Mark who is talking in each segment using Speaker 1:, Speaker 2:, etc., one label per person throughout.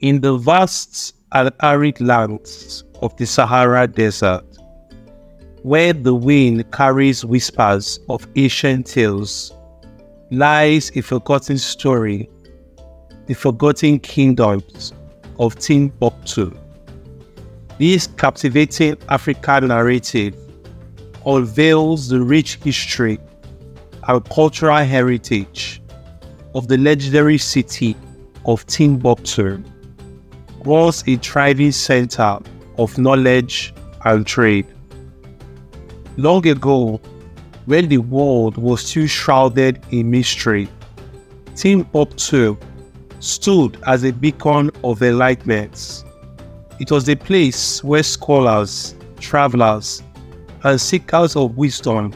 Speaker 1: In the vast and arid lands of the Sahara Desert, where the wind carries whispers of ancient tales, lies a forgotten story, the forgotten kingdoms of Timbuktu. This captivating African narrative unveils the rich history and cultural heritage of the legendary city of Timbuktu, once a thriving center of knowledge and trade. Long ago, when the world was still shrouded in mystery, Timbuktu stood as a beacon of enlightenment. It was a place where scholars, travelers, and seekers of wisdom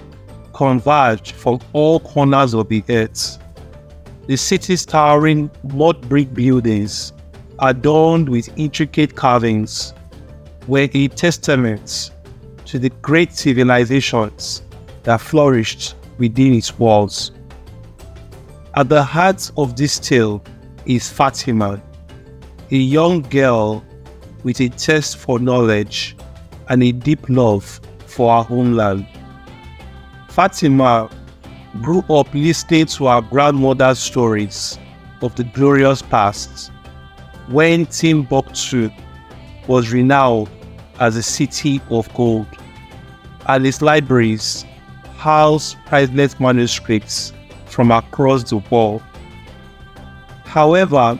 Speaker 1: converged from all corners of the earth. The city's towering mud brick buildings, adorned with intricate carvings, were a testament to the great civilizations that flourished within its walls. At the heart of this tale is Fatima, a young girl with a thirst for knowledge and a deep love for her homeland. Fatima grew up listening to her grandmother's stories of the glorious past when Timbuktu was renowned as a city of gold, and its libraries house priceless manuscripts from across the world. However,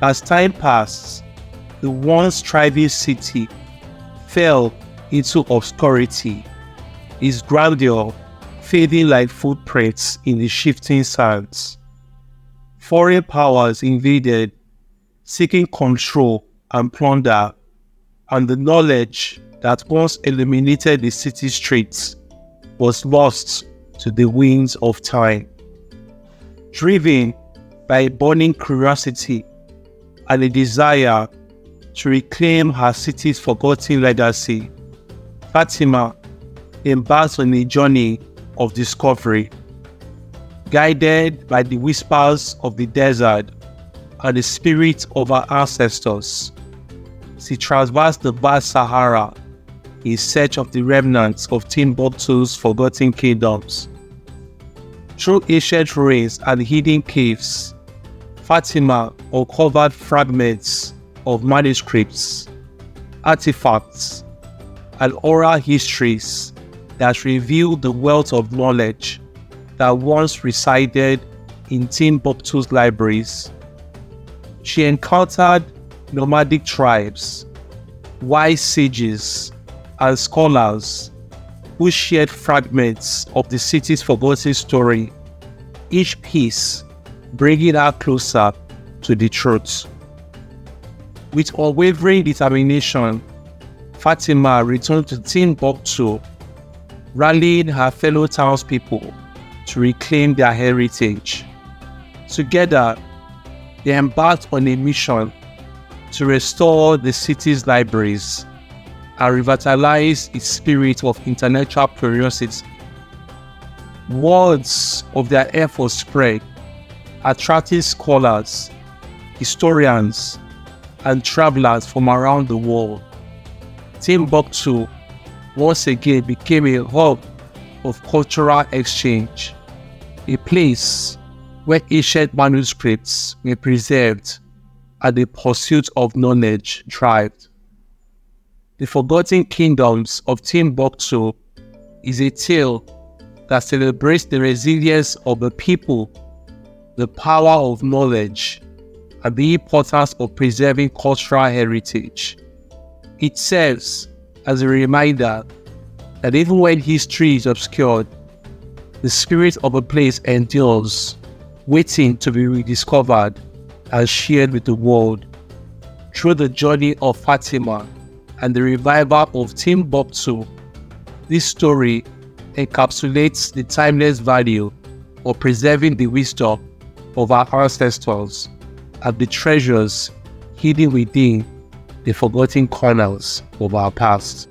Speaker 1: as time passed, the once thriving city fell into obscurity, its grandeur fading like footprints in the shifting sands. Foreign powers invaded, seeking control and plunder, and the knowledge that once illuminated the city streets was lost to the winds of time. Driven by a burning curiosity and a desire to reclaim her city's forgotten legacy, Fatima embarks on a journey of discovery. Guided by the whispers of the desert and the spirit of our ancestors, she traversed the vast Sahara in search of the remnants of Timbuktu's forgotten kingdoms. Through ancient ruins and hidden caves, Fatima uncovered fragments of manuscripts, artifacts, and oral histories that reveal the wealth of knowledge that once resided in Timbuktu's libraries. She encountered nomadic tribes, wise sages, and scholars who shared fragments of the city's forgotten story, each piece bringing her closer to the truth. With unwavering determination, Fatima returned to Timbuktu, rallying her fellow townspeople to reclaim their heritage. Together, they embarked on a mission to restore the city's libraries and revitalize its spirit of intellectual curiosity. Words of their efforts spread, attracting scholars, historians, and travelers from around the world. Timbuktu once again became a hub of cultural exchange, a place where ancient manuscripts were preserved and the pursuit of knowledge thrived. The Forgotten Kingdoms of Timbuktu is a tale that celebrates the resilience of the people, the power of knowledge, and the importance of preserving cultural heritage. It serves as a reminder that even when history is obscured, the spirit of a place endures, waiting to be rediscovered and shared with the world. Through the journey of Fatima and the revival of Timbuktu, this story encapsulates the timeless value of preserving the wisdom of our ancestors and the treasures hidden within the forgotten corners of our past.